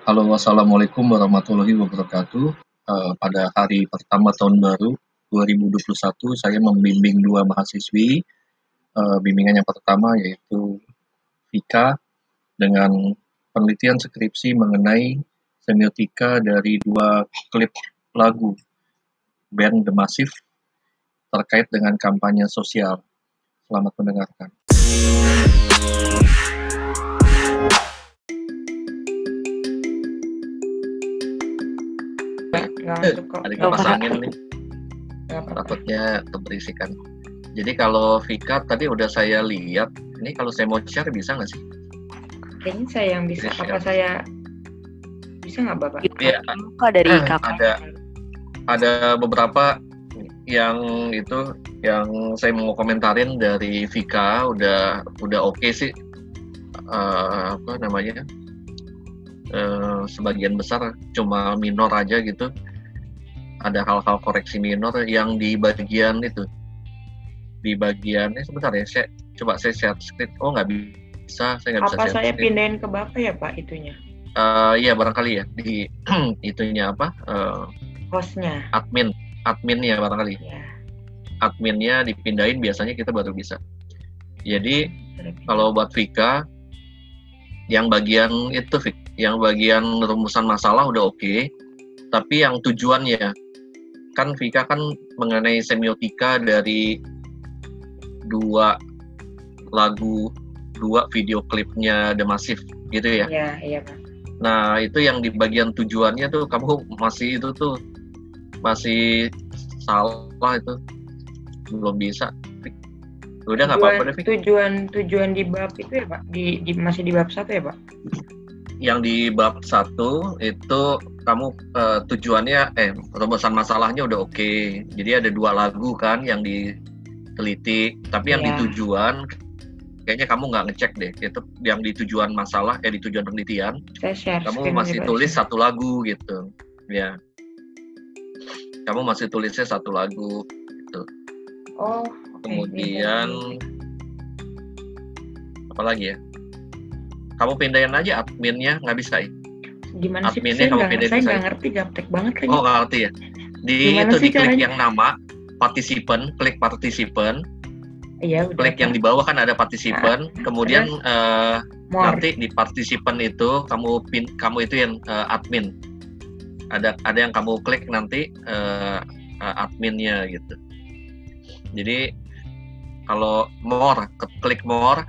Halo, wassalamualaikum warahmatullahi wabarakatuh. Uh, pada hari pertama tahun baru 2021, saya membimbing dua mahasiswi. Uh, bimbingan yang pertama yaitu Vika dengan penelitian skripsi mengenai semiotika dari dua klip lagu band The Massive terkait dengan kampanye sosial. Selamat mendengarkan. Ada kipas angin nih. Takutnya keberisikan. Jadi kalau Vika tadi udah saya lihat ini kalau saya mau share bisa nggak sih? Kayaknya saya yang bisa. Apa saya bisa nggak bapak? Iya dari eh, ada ada beberapa yang itu yang saya mau komentarin dari Vika. Udah udah oke okay sih. Uh, apa namanya? Uh, sebagian besar cuma minor aja gitu ada hal-hal koreksi minor yang di bagian itu. Di bagian ini sebentar ya saya coba saya share screen. Oh nggak bisa saya nggak bisa apa saya screen. pindahin ke bapak ya pak itunya? Uh, iya barangkali ya di itunya apa uh, hostnya. admin adminnya barangkali. Ya. adminnya dipindahin biasanya kita baru bisa. Jadi kalau buat Vika yang bagian itu yang bagian rumusan masalah udah oke okay, tapi yang tujuannya kan Vika kan mengenai semiotika dari dua lagu dua video klipnya The Massive gitu ya. Iya, iya Pak. Nah, itu yang di bagian tujuannya tuh kamu masih itu tuh masih salah itu. Belum bisa. Udah nggak apa-apa deh, Tujuan tujuan di bab itu ya, Pak? Di, di masih di bab satu ya, Pak? Yang di bab satu itu kamu uh, tujuannya eh rumusan masalahnya udah oke. Okay. Jadi ada dua lagu kan yang diteliti, tapi yang yeah. di iya. tujuan kayaknya kamu nggak ngecek deh. Itu yang di tujuan masalah eh di tujuan penelitian. share kamu masih tulis satu lagu gitu. Ya. Kamu masih tulisnya satu lagu gitu. Oh. Okay. Kemudian apa lagi ya? Kamu pindahin aja adminnya nggak bisa ya? Gimana sih? Saya nggak saya nggak ngerti gaptek banget lagi oh nggak ngerti ya? Di gimana itu di klik yang nama participant klik participant. Iya, udah. Klik yang di bawah kan ada participant, nah, kemudian uh, nanti di participant itu kamu pin kamu itu yang uh, admin. Ada ada yang kamu klik nanti uh, uh, adminnya gitu. Jadi kalau more, klik more,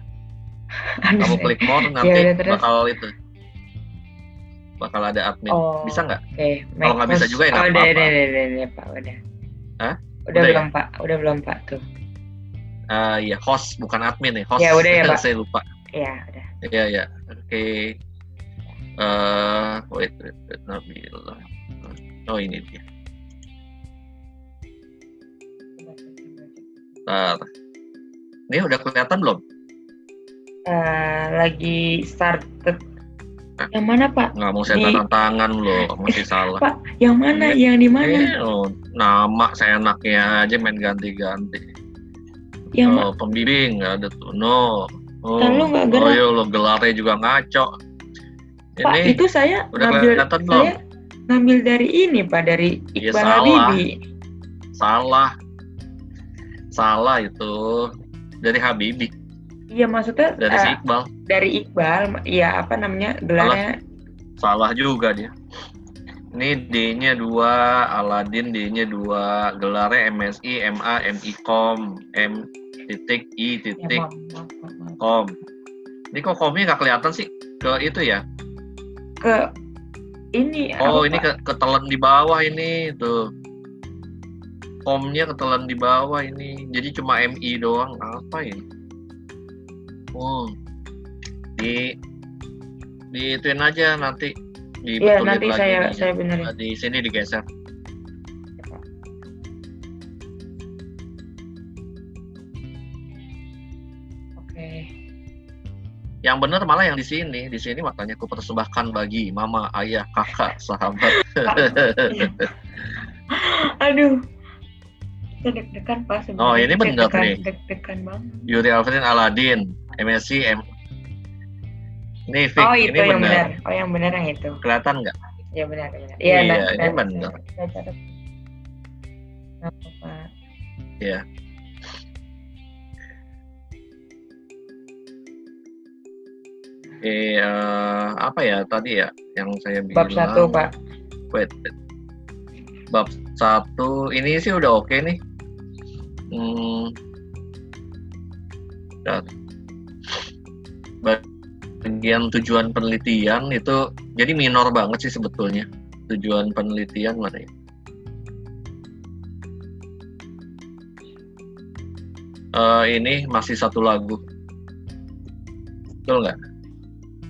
kamu klik more nanti ya, bakal itu bakal ada admin. Oh, bisa nggak? Oke. Okay. Kalau nggak bisa juga ya nggak oh, apa-apa. Udah, udah, udah, udah, Pak, udah. Hah? Udah, udah belum, ya? Pak. Udah belum, Pak, tuh. Uh, ya, host bukan admin ya, host. Ya, udah ya, Pak. Saya lupa. Iya, udah. Iya, iya. Oke. Okay. Uh, wait, wait, wait, Nabila. Oh, ini dia. Bentar. Ini udah kelihatan belum? Uh, lagi started yang mana Pak? Nggak mau saya di... tanda tangan loh, masih salah. Pak, yang mana? Yang di mana? Eh, oh, nama saya enaknya aja main ganti-ganti. Yang oh, pembimbing nggak ada tuh. No. Oh, Lalu nggak gerak. Oh, iya, lo gelarnya juga ngaco. Pak, ini itu saya udah ngambil saya belum? ngambil dari ini Pak, dari iya, Iqbal ya, salah. Habibi. Salah. Salah itu dari Habibi. Iya maksudnya dari uh, Iqbal. Dari Iqbal, iya apa namanya gelarnya? Salah, salah juga dia. Ini D-nya dua, Aladin D-nya dua, gelarnya MSI, MA, MIKOM, M titik I titik ya, kom. Ini kok komnya nggak kelihatan sih ke itu ya? Ke ini. Oh apa, ini ke ketelan di bawah ini tuh. Komnya ketelan di bawah ini, jadi cuma MI doang. Apa ini? Oh. Di di ituin aja nanti di Iya, nanti lagi saya di, saya benerin. Di sini digeser. Oke. Yang benar malah yang di sini. Di sini makanya aku persembahkan bagi mama, ayah, kakak, sahabat. Aduh deg-degan pas oh ini bener nih deg-degan banget Yuri Alfred Aladin MSC M Ini fix, oh itu ini yang benar. Oh yang benar yang itu. Kelihatan nggak? Iya benar benar. Iya, iya ini benar. Catat. Apa? Iya. Eh, uh, apa ya tadi ya yang saya bilang? Bab satu pak. Wait, wait. Bab satu ini sih udah oke okay nih. Hmm. Bagian tujuan penelitian itu jadi minor banget sih sebetulnya. Tujuan penelitian mana ya? Uh, ini masih satu lagu. Betul nggak?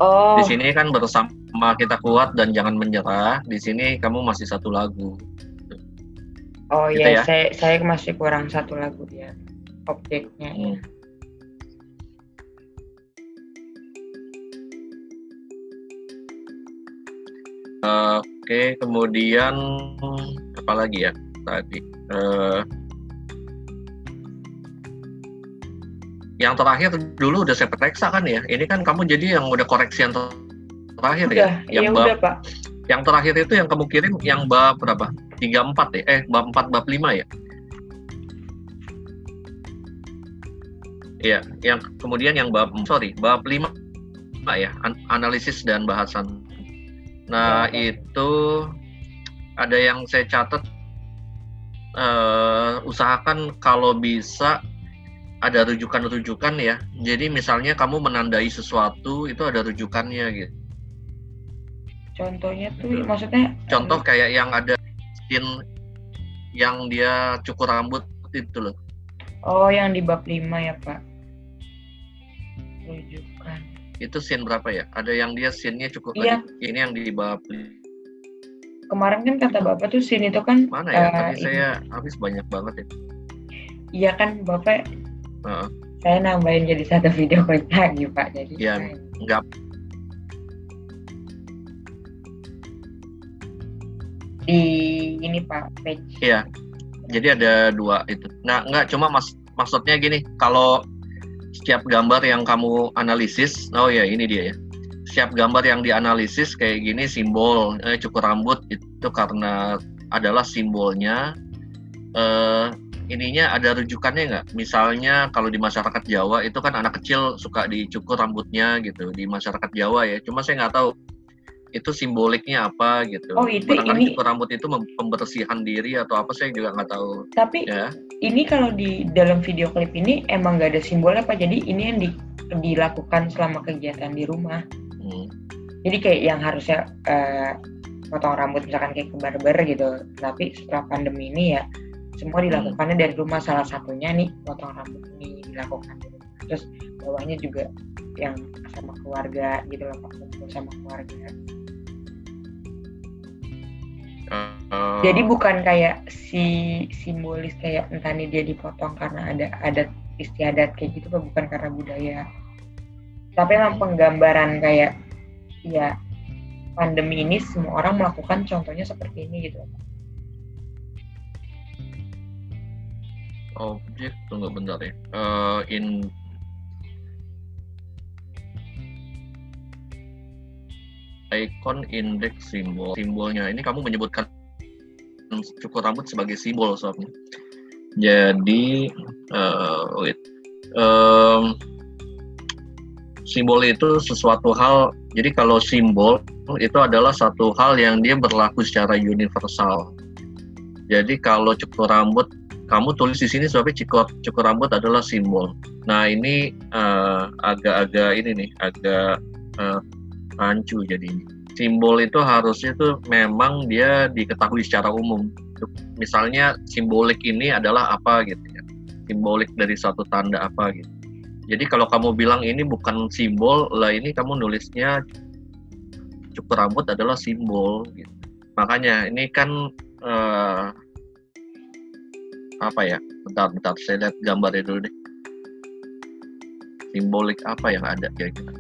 Oh. Di sini kan bersama kita kuat dan jangan menyerah. Di sini kamu masih satu lagu. Oh gitu iya, ya? saya saya masih kurang satu lagu ya objeknya. Hmm. Oke, kemudian apa lagi ya tadi? Uh, yang terakhir dulu udah saya periksa kan ya. Ini kan kamu jadi yang udah koreksi yang terakhir udah, ya. Yang ya bab, udah, Pak. Yang terakhir itu yang kamu kirim yang bab berapa? 34 ya? Eh, bab 4 bab 5 ya? Iya, yang kemudian yang bab sorry, bab 5 ya, an analisis dan bahasan. Nah, itu ada yang saya catat uh, usahakan kalau bisa ada rujukan-rujukan ya. Jadi misalnya kamu menandai sesuatu itu ada rujukannya gitu. Contohnya tuh gitu. maksudnya contoh kayak yang ada scene yang dia cukur rambut itu loh. Oh, yang di bab 5 ya, Pak. Rujukan. Itu scene berapa ya? Ada yang dia scene-nya cukup iya. Ini yang di bab Kemarin kan kata Bapak tuh scene itu kan Mana ya? Uh, Tadi ini. saya habis banyak banget ya. Iya kan Bapak Uh. Saya nambahin jadi satu video klip lagi Pak. Jadi ya, saya... enggak. Di ini Pak page. Iya. Jadi ada dua itu. Nah, enggak cuma mas maksudnya gini, kalau setiap gambar yang kamu analisis, oh ya ini dia ya. Setiap gambar yang dianalisis kayak gini simbol eh, cukur rambut itu karena adalah simbolnya eh, ininya ada rujukannya nggak? Misalnya kalau di masyarakat Jawa itu kan anak kecil suka dicukur rambutnya gitu di masyarakat Jawa ya. Cuma saya nggak tahu itu simboliknya apa gitu. Oh itu ini cukur rambut itu pembersihan diri atau apa saya juga nggak tahu. Tapi ya. ini kalau di dalam video klip ini emang nggak ada simbolnya pak. Jadi ini yang di, dilakukan selama kegiatan di rumah. Hmm. Jadi kayak yang harusnya uh, potong rambut misalkan kayak ke barber gitu. Tapi setelah pandemi ini ya semua dilakukannya dari rumah salah satunya nih potong rambut ini dilakukan di rumah terus bawahnya juga yang sama keluarga gitu loh kumpul sama keluarga uh, jadi bukan kayak si simbolis kayak entah nih dia dipotong karena ada adat istiadat kayak gitu bukan karena budaya. Tapi memang penggambaran kayak ya pandemi ini semua orang melakukan contohnya seperti ini gitu. Objek tunggu bentar ya. Uh, in icon index simbol. Simbolnya ini kamu menyebutkan cukur rambut sebagai simbol soalnya. Jadi uh, wait. Um, simbol itu sesuatu hal. Jadi kalau simbol itu adalah satu hal yang dia berlaku secara universal. Jadi kalau cukur rambut kamu tulis di sini sebabnya cukur cukur rambut adalah simbol. Nah ini eh, agak-agak uh, ini nih, agak uh, rancu jadi. Simbol itu harusnya tuh memang dia diketahui secara umum. Misalnya simbolik ini adalah apa gitu ya. Simbolik dari suatu tanda apa gitu. Jadi kalau kamu bilang ini bukan simbol, lah ini kamu nulisnya cukur rambut adalah simbol gitu. Makanya ini kan uh, apa ya bentar bentar saya lihat gambarnya dulu deh simbolik apa yang ada kira-kira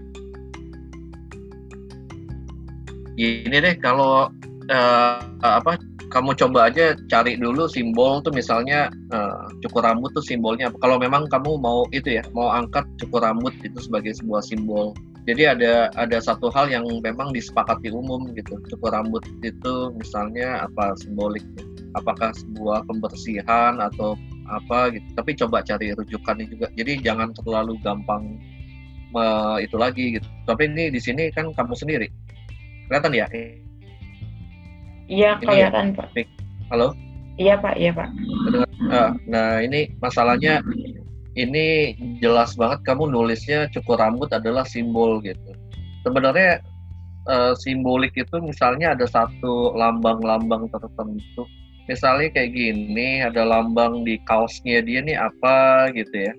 ini deh kalau uh, apa kamu coba aja cari dulu simbol tuh misalnya uh, cukur rambut tuh simbolnya kalau memang kamu mau itu ya mau angkat cukur rambut itu sebagai sebuah simbol Jadi ada ada satu hal yang memang disepakati umum gitu. Cukur rambut itu misalnya apa simboliknya? Apakah sebuah pembersihan atau apa gitu. Tapi coba cari rujukannya juga. Jadi jangan terlalu gampang me, itu lagi gitu. Tapi ini di sini kan kamu sendiri. Kelihatan ya? Iya, kelihatan, ya? Pak. Halo? Iya, Pak. Iya, Pak. Nah, ini masalahnya ini jelas banget kamu nulisnya cukur rambut adalah simbol gitu. Sebenarnya uh, simbolik itu misalnya ada satu lambang-lambang tertentu. Misalnya kayak gini, ada lambang di kaosnya dia nih apa gitu ya.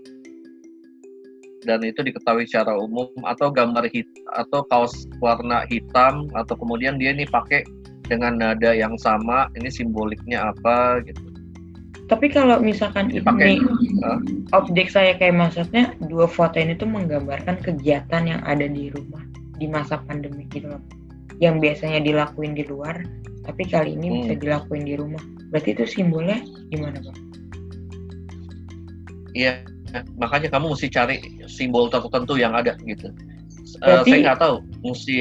Dan itu diketahui secara umum atau gambar hit atau kaos warna hitam atau kemudian dia nih pakai dengan nada yang sama, ini simboliknya apa gitu tapi kalau misalkan Dipakai. ini uh. objek saya kayak maksudnya dua foto ini tuh menggambarkan kegiatan yang ada di rumah di masa pandemi gitu loh. Yang biasanya dilakuin di luar, tapi kali ini hmm. bisa dilakuin di rumah. Berarti itu simbolnya gimana, Pak? Iya, makanya kamu mesti cari simbol tertentu yang ada gitu. Berarti, uh, saya nggak tahu, mesti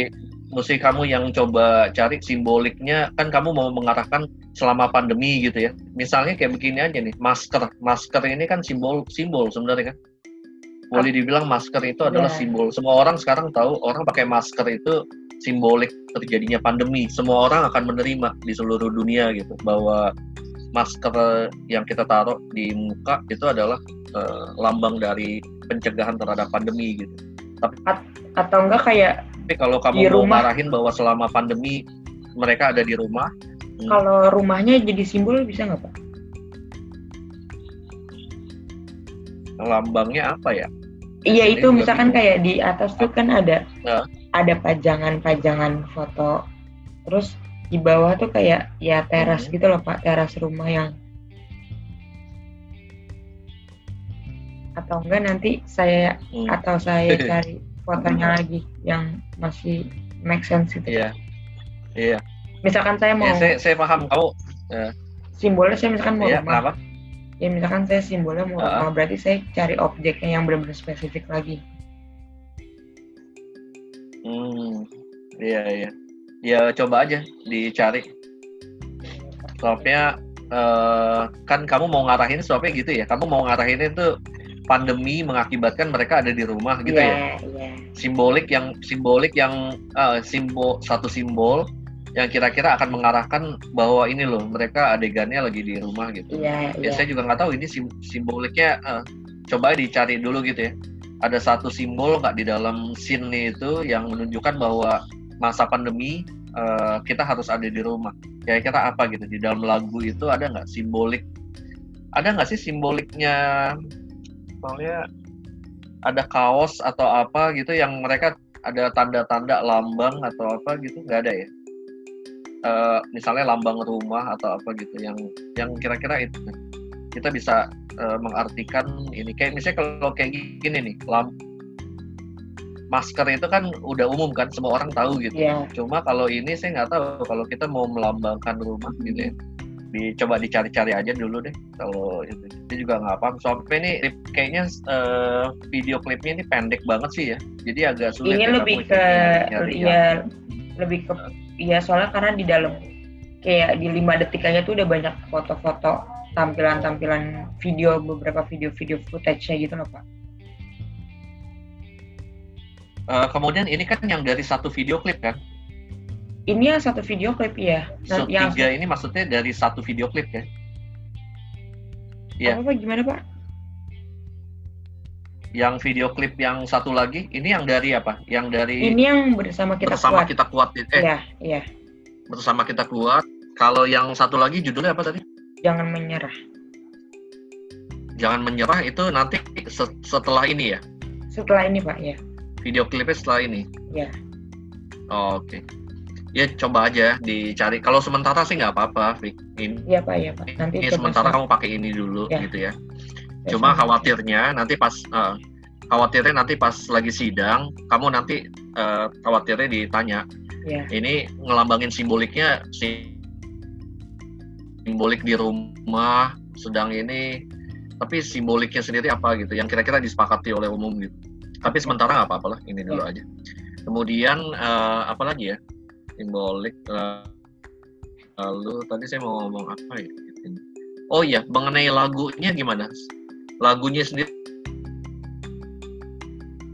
mesti kamu yang coba cari simboliknya. Kan kamu mau mengarahkan selama pandemi gitu ya. Misalnya kayak begini aja nih masker. Masker ini kan simbol simbol sebenarnya kan? Boleh dibilang masker itu adalah yeah. simbol. Semua orang sekarang tahu orang pakai masker itu simbolik terjadinya pandemi. Semua orang akan menerima di seluruh dunia gitu. Bahwa masker yang kita taruh di muka itu adalah uh, lambang dari pencegahan terhadap pandemi gitu tapi atau enggak kayak tapi kalau kamu di mau rumah, marahin bahwa selama pandemi mereka ada di rumah, hmm. kalau rumahnya jadi simbol bisa nggak pak? Lambangnya apa ya? Iya itu misalkan kayak di atas tuh kan ada nah. ada pajangan-pajangan foto, terus di bawah tuh kayak ya teras hmm. gitu loh pak, teras rumah yang atau enggak nanti saya hmm. atau saya cari fotonya lagi yang masih make sense gitu. Iya. Iya. Misalkan saya mau ya, saya, saya paham kamu ya. simbolnya saya misalkan mau iya, rumah. Kenapa? Ya misalkan saya simbolnya mau uh rumah berarti saya cari objeknya yang benar-benar spesifik lagi. Hmm. Iya, iya. Ya coba aja dicari. Soalnya uh, kan kamu mau ngarahin soalnya gitu ya. Kamu mau ngarahin itu pandemi mengakibatkan mereka ada di rumah gitu yeah, ya. Yeah. Simbolik yang simbolik yang uh, simbol satu simbol yang kira-kira akan mengarahkan bahwa ini loh mereka adegannya lagi di rumah gitu. Yeah, ya yeah. saya juga nggak tahu ini sim simboliknya uh, coba dicari dulu gitu ya. Ada satu simbol nggak di dalam scene itu yang menunjukkan bahwa masa pandemi uh, kita harus ada di rumah. Kira-kira apa gitu di dalam lagu itu ada nggak simbolik? Ada nggak sih simboliknya? Soalnya ada kaos atau apa gitu yang mereka ada tanda-tanda lambang atau apa gitu? Nggak ada ya? Uh, misalnya lambang rumah atau apa gitu yang yang kira-kira itu. Kita bisa uh, mengartikan ini. Kayak misalnya kalau kayak gini nih lamp masker itu kan udah umum kan semua orang tahu gitu. Yeah. cuma kalau ini saya nggak tahu kalau kita mau melambangkan rumah gitu ya dicoba dicari-cari aja dulu deh kalau itu. Itu juga nggak paham soalnya ini kayaknya uh, video klipnya ini pendek banget sih ya jadi agak sulit ini ya, lebih ke ya lebih ke ya soalnya karena di dalam kayak di lima detik aja tuh udah banyak foto-foto tampilan-tampilan video beberapa video-video footage-nya gitu loh pak uh, kemudian ini kan yang dari satu video klip kan ini yang satu video klip ya. Nah, so, yang tiga ini maksudnya dari satu video klip ya? Iya. Apa, gimana pak? Yang video klip yang satu lagi, ini yang dari apa? Yang dari ini yang bersama kita bersama kuat. kita kuat. Eh, iya, iya. Bersama kita kuat. Kalau yang satu lagi judulnya apa tadi? Jangan menyerah. Jangan menyerah itu nanti setelah ini ya? Setelah ini pak, ya. Video klipnya setelah ini. Ya. Oh, Oke. Okay ya coba aja dicari kalau sementara sih nggak apa-apa ini iya pak iya pak nanti ini sementara kamu pakai ini dulu ya. gitu ya, ya cuma khawatirnya nanti pas uh, khawatirnya nanti pas lagi sidang kamu nanti uh, khawatirnya ditanya ya. ini ngelambangin simboliknya simbolik di rumah sedang ini tapi simboliknya sendiri apa gitu yang kira-kira disepakati oleh umum gitu tapi sementara nggak apa-apa lah ini dulu Ya. aja. Kemudian eh, apa lagi ya? Simbolik eh, lalu tadi saya mau ngomong apa ya? Oh iya mengenai lagunya gimana? Lagunya sendiri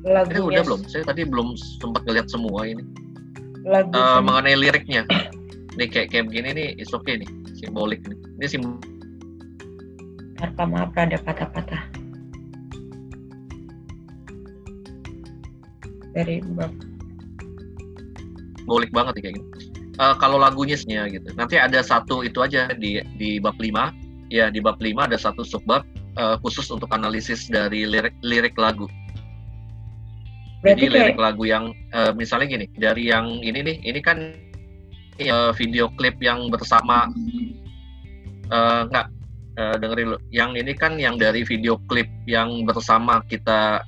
eh, lagunya udah belum? Saya tadi belum sempat ngeliat semua ini. Lagu Eh, sem- mengenai liriknya. Nih kayak kayak begini nih is okay nih simbolik nih. Ini sim apa maaf ada patah-patah dari bab. Simbolik banget nih kayak gini Eh, kalau lagunya sebenarnya gitu. Nanti ada satu itu aja di di bab 5 ya di bab 5 ada satu subbab eh, khusus untuk analisis dari lirik lirik lagu. Berarti Jadi kayak lirik lagu yang eh, misalnya gini, dari yang ini nih, ini kan eh, video klip yang bersama eh, enggak eh, dengerin lu. Yang ini kan yang dari video klip yang bersama kita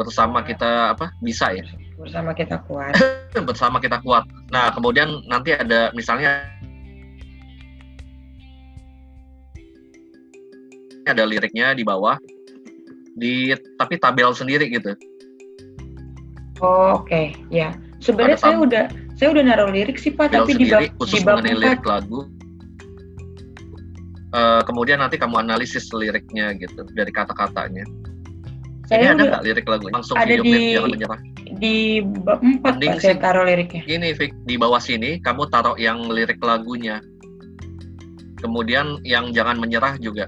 bersama kita apa bisa ya bersama kita kuat bersama kita kuat. Nah kemudian nanti ada misalnya ada liriknya di bawah di tapi tabel sendiri gitu. oh, oke ya sebenarnya saya udah saya udah naruh lirik sih pak tabel tapi di bab sendiri khusus di bab mengenai 4 lirik lagu. Eh, kemudian nanti kamu analisis liriknya gitu dari kata-katanya. Ini saya ada nggak lirik lagu langsung ada video di- klip jangan menyerah. di 4 Mending pak saya sih. taruh liriknya Gini Vic, di bawah sini kamu taruh yang lirik lagunya. Kemudian yang jangan menyerah juga.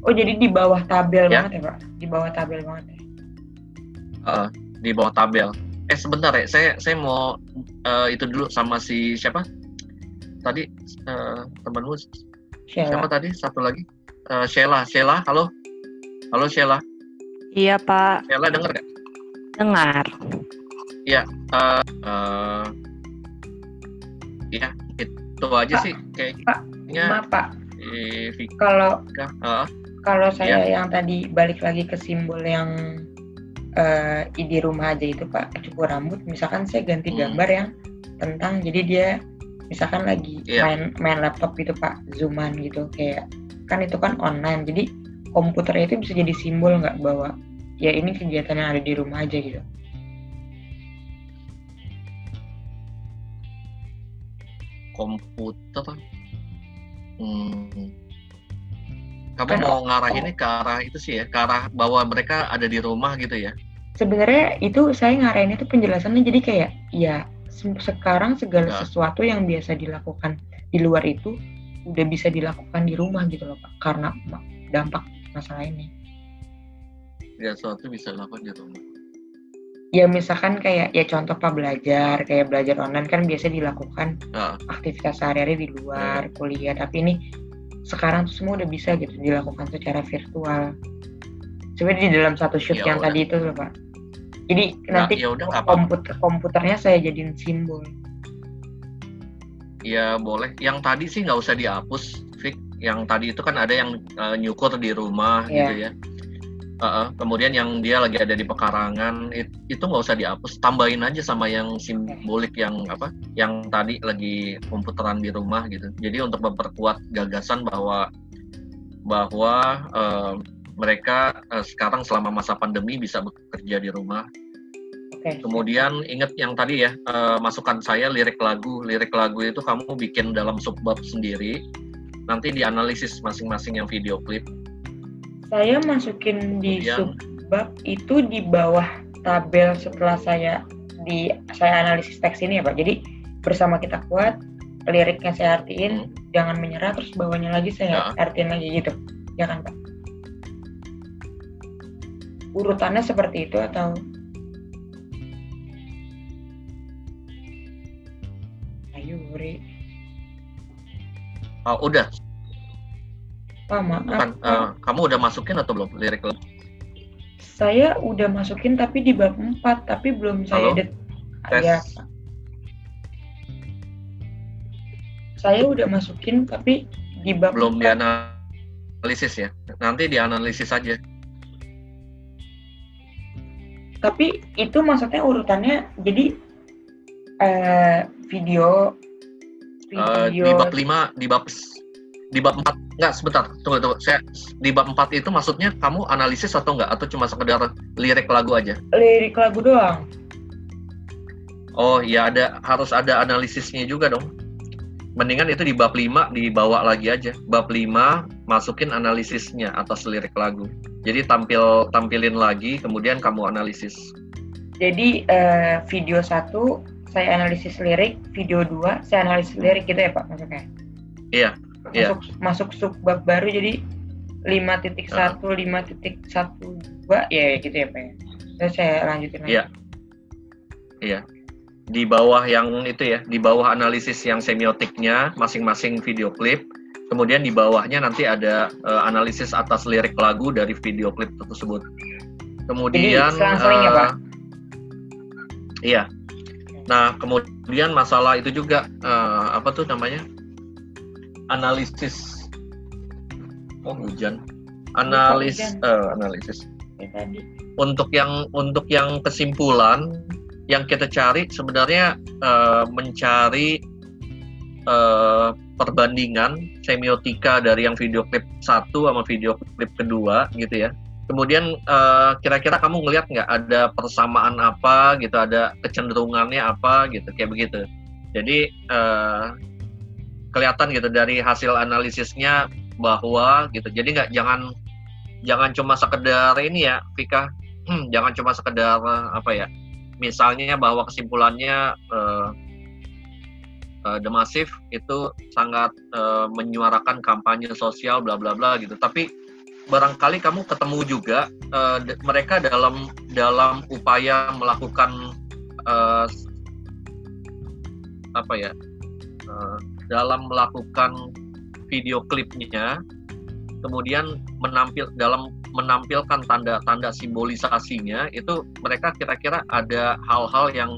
oh jadi di bawah tabel Ya. banget ya pak di bawah tabel banget ya Eh, di bawah tabel. Eh sebentar ya, saya saya mau eh, itu dulu sama si siapa? Tadi eh, temanmu siapa tadi? Satu lagi. Eh, Sheila, Sheila, halo. Halo Sheila. Iya Pak, Sheila denger nggak? dengar. eh ya itu aja Pak, sih kayaknya maaf pak eh, kalau eh, kalau saya Ya. yang tadi balik lagi ke simbol yang eh di rumah aja itu pak cukur rambut misalkan saya ganti Hmm. gambar yang tentang jadi dia misalkan lagi Iya. main main laptop gitu pak zooman gitu kayak kan itu kan online jadi komputernya itu bisa jadi simbol nggak bahwa ya ini kegiatan yang ada di rumah aja gitu. Komputer hmm. kamu Kan- mau ngarahinnya ke arah itu sih ya ke arah bahwa mereka ada di rumah gitu ya? Sebenarnya itu saya ngarahin itu penjelasannya jadi kayak ya se- sekarang segala Ya. sesuatu yang biasa dilakukan di luar itu udah bisa dilakukan di rumah gitu loh pak karena dampak masalah ini ya sesuatu bisa dilakukan di rumah. Ya misalkan kayak ya contoh pak belajar kayak belajar online kan biasa dilakukan nah, aktivitas sehari-hari di luar kuliah. Tapi ini sekarang tuh semua udah bisa gitu dilakukan secara virtual. Sebenarnya di dalam satu shoot Ya yang udah. tadi itu loh pak. Jadi nah, nanti ya udah nggak apa komputer komputernya saya jadiin simbol. Ya boleh. Yang tadi sih nggak usah dihapus Vic yang tadi itu kan ada yang eh, nyukur di rumah Iya. gitu ya Uh-uh. kemudian yang dia lagi ada di pekarangan it- itu nggak usah dihapus tambahin aja sama yang simbolik yang apa yang tadi lagi komputeran di rumah gitu jadi untuk memperkuat gagasan bahwa bahwa eh, mereka eh, sekarang selama masa pandemi bisa bekerja di rumah oke Kemudian ingat yang tadi ya, eh, masukan saya lirik lagu. Lirik lagu itu kamu bikin dalam subbab sendiri. Nanti dianalisis masing-masing yang video klip. Saya masukin di subbab itu di bawah tabel setelah saya di saya analisis teks ini ya pak. Jadi bersama kita kuat liriknya saya artiin jangan menyerah terus bawahnya lagi saya artiin lagi gitu. Ya kan pak? Urutannya seperti itu atau? Ayo Ri Oh, udah, Pak maaf bukan. Eh, kamu udah masukin atau belum lirik lagu? saya udah masukin tapi di bab 4 tapi belum saya Halo? det Tes. ya saya udah masukin tapi di bab Belum 4. dianalisis ya. Nanti dianalisis aja. tapi itu maksudnya urutannya jadi eh video Eh, video di bab 5, di bab di bab 4 enggak sebentar tunggu tunggu. Saya di bab 4 itu maksudnya kamu analisis atau enggak? Atau cuma sekedar lirik lagu aja? Lirik lagu doang. Oh ya ada harus ada analisisnya juga dong. Mendingan itu di bab 5 dibawa lagi aja. Bab 5 masukin analisisnya atas lirik lagu. Jadi tampil tampilin lagi kemudian kamu analisis. Jadi uh, video satu saya analisis lirik. Video 2 saya analisis lirik gitu ya pak maksudnya? Iya Iya. masuk yeah. masuk sub bab baru jadi 5.1 5.12 ya gitu ya Pak ya. Terus saya lanjutin lagi. Iya. Iya. Di bawah yang itu ya, di bawah analisis yang semiotiknya masing-masing video klip, kemudian di bawahnya nanti ada uh, analisis atas lirik lagu dari video klip tersebut. Kemudian Jadi, uh, ya, Pak? Iya. Nah, kemudian masalah itu juga uh, apa tuh namanya? Analisis. Oh hujan. Analis hujan. Uh, analisis. Ya, tadi. untuk yang untuk yang kesimpulan yang kita cari sebenarnya uh, mencari uh, perbandingan semiotika dari yang video klip satu sama video klip kedua gitu ya. Kemudian kira-kira uh, kamu ngelihat nggak ada persamaan apa gitu ada kecenderungannya apa gitu kayak begitu. Jadi uh, kelihatan gitu dari hasil analisisnya bahwa gitu. Jadi nggak jangan jangan cuma sekedar ini ya Vika hmm, jangan cuma sekedar apa ya misalnya bahwa kesimpulannya uh, uh, The Massive itu sangat uh, menyuarakan kampanye sosial bla bla bla gitu. Tapi barangkali kamu ketemu juga uh, mereka dalam dalam upaya melakukan uh, apa ya uh, dalam melakukan video klipnya kemudian menampil dalam menampilkan tanda-tanda simbolisasinya itu mereka kira-kira ada hal-hal yang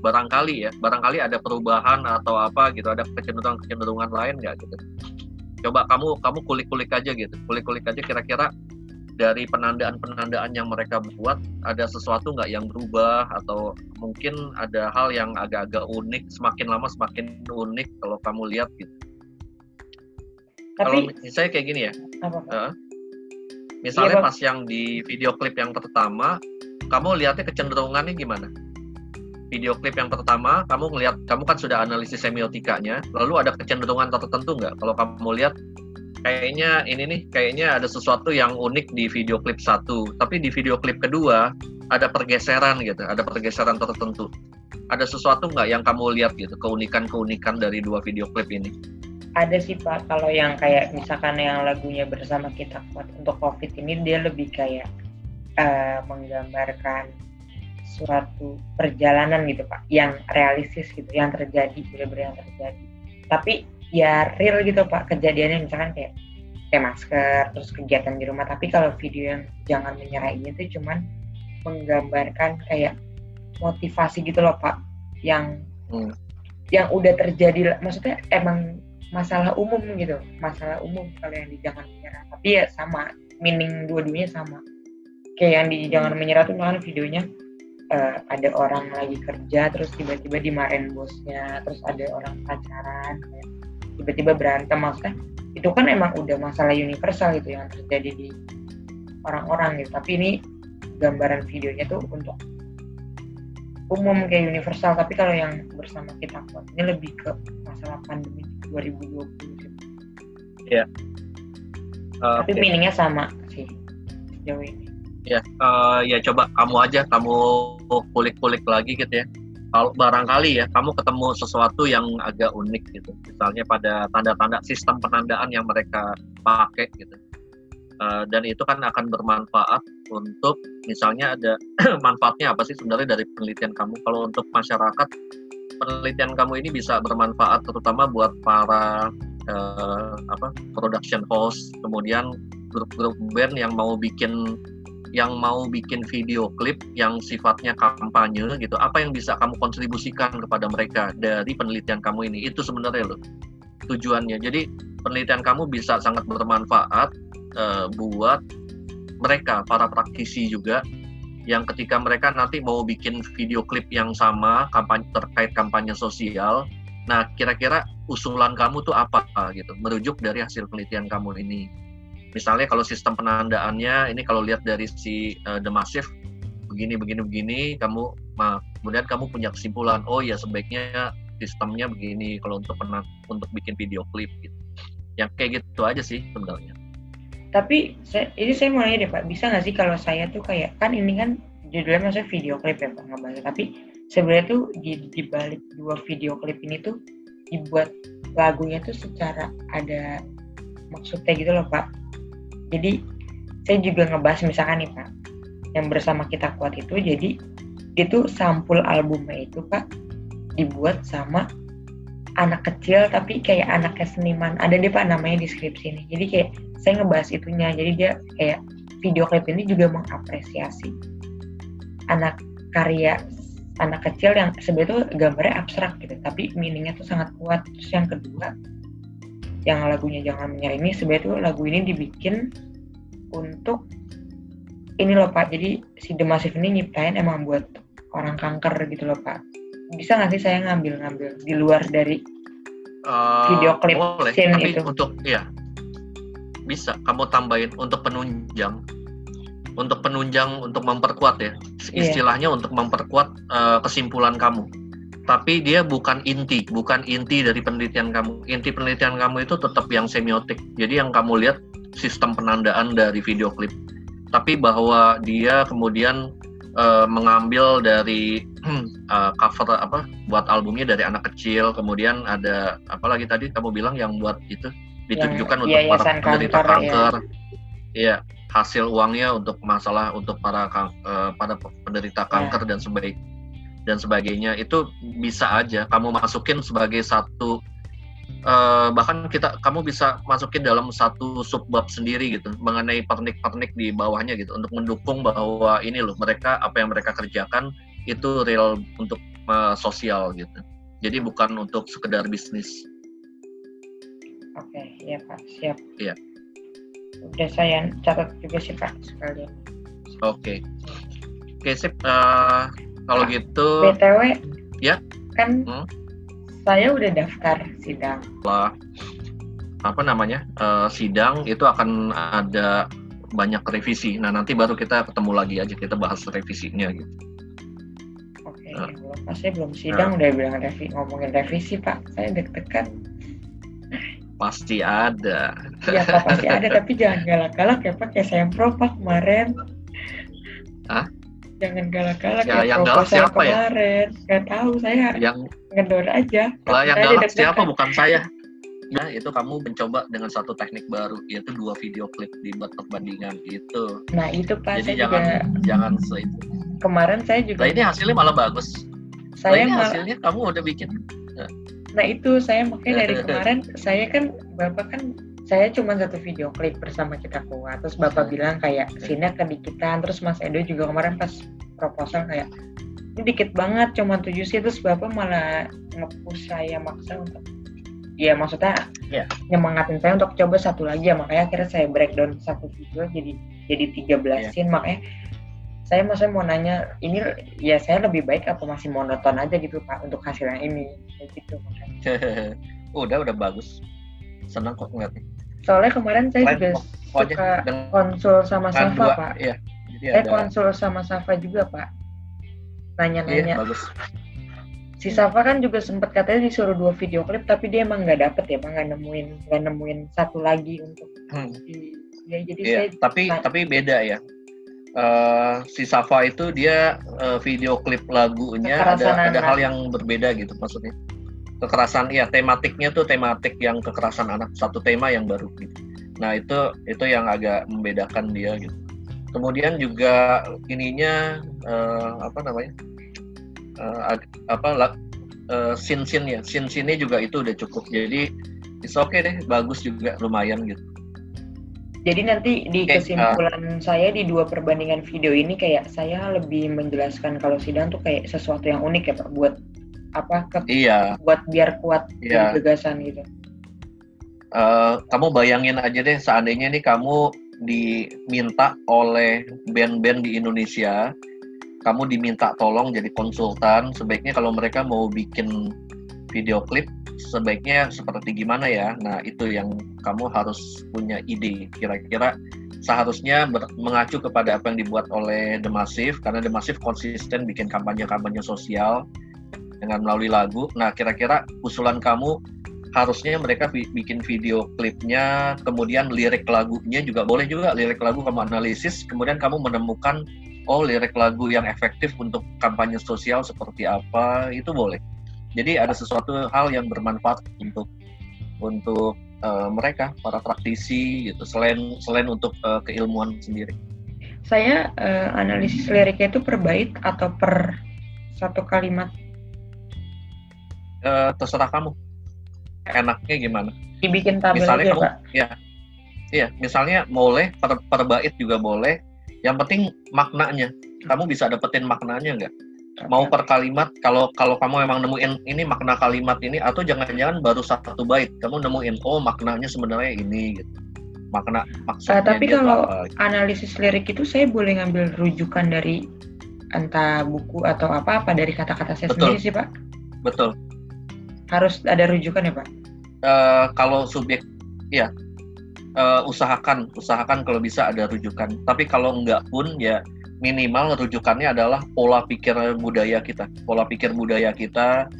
barangkali ya barangkali ada perubahan atau apa gitu ada kecenderungan-kecenderungan lain nggak gitu? Coba kamu kamu kulik-kulik aja gitu kulik-kulik aja kira-kira dari penandaan-penandaan yang mereka buat ada sesuatu nggak yang berubah atau mungkin ada hal yang agak-agak unik semakin lama semakin unik kalau kamu lihat gitu. Tapi kalau saya kayak gini ya, apa, Uh, misalnya iya, pas yang di video klip yang pertama, kamu lihatnya kecenderungannya gimana? Video klip yang pertama, kamu ngelihat, kamu kan sudah analisis semiotikanya, lalu ada kecenderungan tertentu nggak? Kalau kamu lihat kayaknya ini nih kayaknya ada sesuatu yang unik di video klip satu. Tapi di video klip kedua ada pergeseran gitu ada pergeseran tertentu. Ada sesuatu nggak yang kamu lihat gitu keunikan keunikan dari dua video klip ini? Ada sih pak. Kalau yang kayak misalkan yang lagunya bersama kita kuat untuk covid ini dia lebih kayak uh, menggambarkan suatu perjalanan gitu pak. Yang realistis gitu yang terjadi benar-benar yang terjadi. Tapi ya real gitu pak. Kejadiannya misalkan kayak kayak masker terus kegiatan di rumah. Tapi kalau video yang jangan menyerah ini tuh cuman menggambarkan kayak motivasi gitu loh pak. Yang hmm. yang udah terjadi maksudnya emang masalah umum gitu. Masalah umum kalau yang di jangan menyerah. Tapi ya sama meaning dua-duanya sama. Kayak yang di jangan menyerah tuh kan videonya uh, ada orang lagi kerja terus tiba-tiba dimarahin bosnya terus ada orang pacaran kayak tiba-tiba berantem maksudnya itu kan emang udah masalah universal gitu yang terjadi di orang-orang gitu tapi ini gambaran videonya tuh untuk umum kayak universal tapi kalau yang bersama kita kuat ini lebih ke masalah pandemi 2020 gitu. Ya. Uh, tapi okay. meaningnya sama sih sejauh ini. Ya, uh, ya coba kamu aja kamu kulik-kulik lagi gitu ya kalau barangkali ya kamu ketemu sesuatu yang agak unik gitu. Misalnya pada tanda-tanda sistem penandaan yang mereka pakai gitu. Uh, dan itu kan akan bermanfaat untuk misalnya ada manfaatnya apa sih sebenarnya dari penelitian kamu? Kalau untuk masyarakat penelitian kamu ini bisa bermanfaat terutama buat para uh, apa production host kemudian grup-grup band yang mau bikin yang mau bikin video klip yang sifatnya kampanye gitu, apa yang bisa kamu kontribusikan kepada mereka dari penelitian kamu ini? Itu sebenarnya loh tujuannya. Jadi penelitian kamu bisa sangat bermanfaat uh, buat mereka para praktisi juga yang ketika mereka nanti mau bikin video klip yang sama kampanye terkait kampanye sosial, nah kira-kira usulan kamu tuh apa gitu merujuk dari hasil penelitian kamu ini misalnya kalau sistem penandaannya ini kalau lihat dari si uh, The Massive begini begini begini kamu nah, kemudian kamu punya kesimpulan oh ya sebaiknya sistemnya begini kalau untuk pernah untuk bikin video klip gitu. Yang kayak gitu aja sih sebenarnya. Tapi saya, ini saya mau nanya deh pak bisa nggak sih kalau saya tuh kayak kan ini kan judulnya maksudnya video klip ya pak nggak tapi sebenarnya tuh di, di balik dua video klip ini tuh dibuat lagunya tuh secara ada maksudnya gitu loh pak jadi saya juga ngebahas misalkan nih pak yang bersama kita kuat itu jadi itu sampul albumnya itu pak dibuat sama anak kecil tapi kayak anaknya seniman. Ada deh pak namanya deskripsi ini. Jadi kayak saya ngebahas itunya. Jadi dia kayak video klip ini juga mengapresiasi anak karya anak kecil yang sebenarnya tuh gambarnya abstrak gitu tapi meaningnya tuh sangat kuat. Terus yang kedua yang lagunya jangan menyerah ini sebenarnya tuh lagu ini dibikin untuk ini loh pak. Jadi si The Massive ini nyiptain emang buat orang kanker gitu loh pak. Bisa nggak sih saya ngambil-ngambil di luar dari uh, video klip boleh, scene tapi itu untuk ya bisa. Kamu tambahin untuk penunjang. Untuk penunjang untuk memperkuat ya. Iya. istilahnya yeah. untuk memperkuat uh, kesimpulan kamu tapi dia bukan inti bukan inti dari penelitian kamu inti penelitian kamu itu tetap yang semiotik jadi yang kamu lihat sistem penandaan dari video klip tapi bahwa dia kemudian uh, mengambil dari uh, cover apa buat albumnya dari anak kecil kemudian ada apa lagi tadi kamu bilang yang buat itu ditujukan yang, untuk para penderita kanker, kanker. Ya. ya hasil uangnya untuk masalah untuk para uh, pada penderita ya. kanker dan sebaik dan sebagainya itu bisa aja kamu masukin sebagai satu uh, bahkan kita kamu bisa masukin dalam satu subbab sendiri gitu mengenai pernik-pernik di bawahnya gitu untuk mendukung bahwa ini loh mereka apa yang mereka kerjakan itu real untuk uh, sosial gitu. Jadi bukan untuk sekedar bisnis. Oke okay, ya pak. Siap. Iya. Udah saya catat juga sih pak sekalian. Oke. Okay. oke okay, sip. Uh, kalau nah, gitu btw ya kan hmm? saya udah daftar sidang lah apa namanya uh, sidang itu akan ada banyak revisi nah nanti baru kita ketemu lagi aja kita bahas revisinya gitu oke okay, uh, belum saya belum sidang uh, udah bilang revi ngomongin revisi pak saya deg-degan Pasti ada. Iya Pak, pasti ada. Tapi jangan galak-galak ya Pak. Kayak saya pro Pak kemarin. Hah? Jangan galak-galak ya, ya yang galak siapa ya? kemarin. ya? Gak tahu saya. Yang ngedor aja. Lah yang galak siapa bukan saya. Nah itu kamu mencoba dengan satu teknik baru yaitu dua video klip dibuat perbandingan itu. Nah itu pak. Jadi jangan juga... jangan itu. Kemarin saya juga. Nah ini hasilnya malah bagus. Saya nah, ini hasilnya kamu udah bikin nah itu saya makanya dari kemarin saya kan bapak kan saya cuma satu video klip bersama kita kuat. Terus bapak bilang kayak sini kedikitan. Terus mas Edo juga kemarin pas proposal kayak ini dikit banget cuma tujuh sih terus bapak malah ngepush saya maksa untuk ya maksudnya yeah. nyemangatin saya untuk coba satu lagi ya. Makanya akhirnya saya breakdown satu video jadi jadi tiga belas yeah. scene. Makanya saya mau saya mau nanya ini ya saya lebih baik apa masih monoton aja gitu pak untuk hasil yang ini? Kayak gitu. Udah udah bagus. Senang kok ngeliatnya soalnya kemarin saya juga suka konsul sama Safa pak. iya. saya ada... konsul sama Safa juga pak. Nanya-nanya. Iya, bagus. si Safa kan juga sempat katanya disuruh dua video klip tapi dia emang nggak dapet ya emang nggak nemuin nggak nemuin satu lagi untuk hmm. di ya jadi iya, saya tapi tapi beda ya. Uh, si Safa itu dia uh, video klip lagunya ada ada hal yang berbeda gitu maksudnya kekerasan ya tematiknya tuh tematik yang kekerasan anak satu tema yang baru gitu. Nah itu itu yang agak membedakan dia gitu. Kemudian juga ininya uh, apa namanya uh, apa uh, sin sin ya. Sin sinnya juga itu udah cukup. Jadi oke okay deh bagus juga lumayan gitu. Jadi nanti di kesimpulan uh, saya di dua perbandingan video ini kayak saya lebih menjelaskan kalau sidang tuh kayak sesuatu yang unik ya Pak buat apa ke, iya. buat biar kuat iya. gagasan gitu. Uh, kamu bayangin aja deh seandainya nih kamu diminta oleh band-band di Indonesia, kamu diminta tolong jadi konsultan, sebaiknya kalau mereka mau bikin video klip sebaiknya seperti gimana ya nah itu yang kamu harus punya ide kira-kira seharusnya mengacu kepada apa yang dibuat oleh The Massive karena The Massive konsisten bikin kampanye-kampanye sosial dengan melalui lagu. Nah, kira-kira usulan kamu harusnya mereka bikin video klipnya, kemudian lirik lagunya juga boleh juga lirik lagu kamu analisis, kemudian kamu menemukan oh lirik lagu yang efektif untuk kampanye sosial seperti apa itu boleh. Jadi ada sesuatu hal yang bermanfaat untuk untuk uh, mereka para praktisi gitu selain selain untuk uh, keilmuan sendiri. Saya uh, analisis liriknya itu per bait atau per satu kalimat? Uh, terserah kamu. Enaknya gimana? Dibikin tabel misalnya aja kamu, pak. ya iya misalnya boleh per, per bait juga boleh. Yang penting maknanya. Kamu bisa dapetin maknanya nggak? Mau per kalimat kalau kalau kamu memang nemuin ini makna kalimat ini atau jangan-jangan baru satu bait. Kamu nemuin oh maknanya sebenarnya ini gitu. Makna maksudnya uh, tapi kalau apa, gitu. analisis lirik itu saya boleh ngambil rujukan dari entah buku atau apa apa dari kata-kata saya betul. sendiri sih pak. Betul harus ada rujukan ya pak? Uh, kalau subjek, ya uh, usahakan, usahakan kalau bisa ada rujukan. Tapi kalau enggak pun ya minimal rujukannya adalah pola pikir budaya kita. Pola pikir budaya kita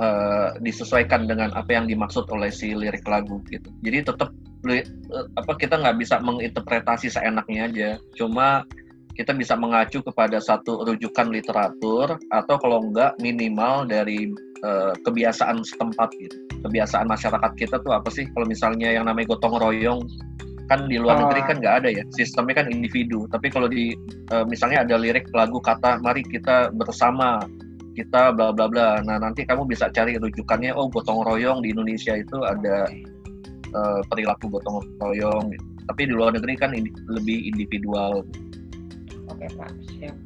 uh, disesuaikan dengan apa yang dimaksud oleh si lirik lagu gitu. Jadi tetap apa kita nggak bisa menginterpretasi seenaknya aja. Cuma kita bisa mengacu kepada satu rujukan literatur atau kalau enggak minimal dari uh, kebiasaan setempat gitu. Kebiasaan masyarakat kita tuh apa sih? Kalau misalnya yang namanya gotong royong kan di luar negeri kan nggak ada ya. Sistemnya kan individu. Tapi kalau di uh, misalnya ada lirik lagu kata mari kita bersama kita bla bla bla. Nah nanti kamu bisa cari rujukannya oh gotong royong di Indonesia itu ada uh, perilaku gotong royong gitu. tapi di luar negeri kan lebih individual. Oke pak. Siap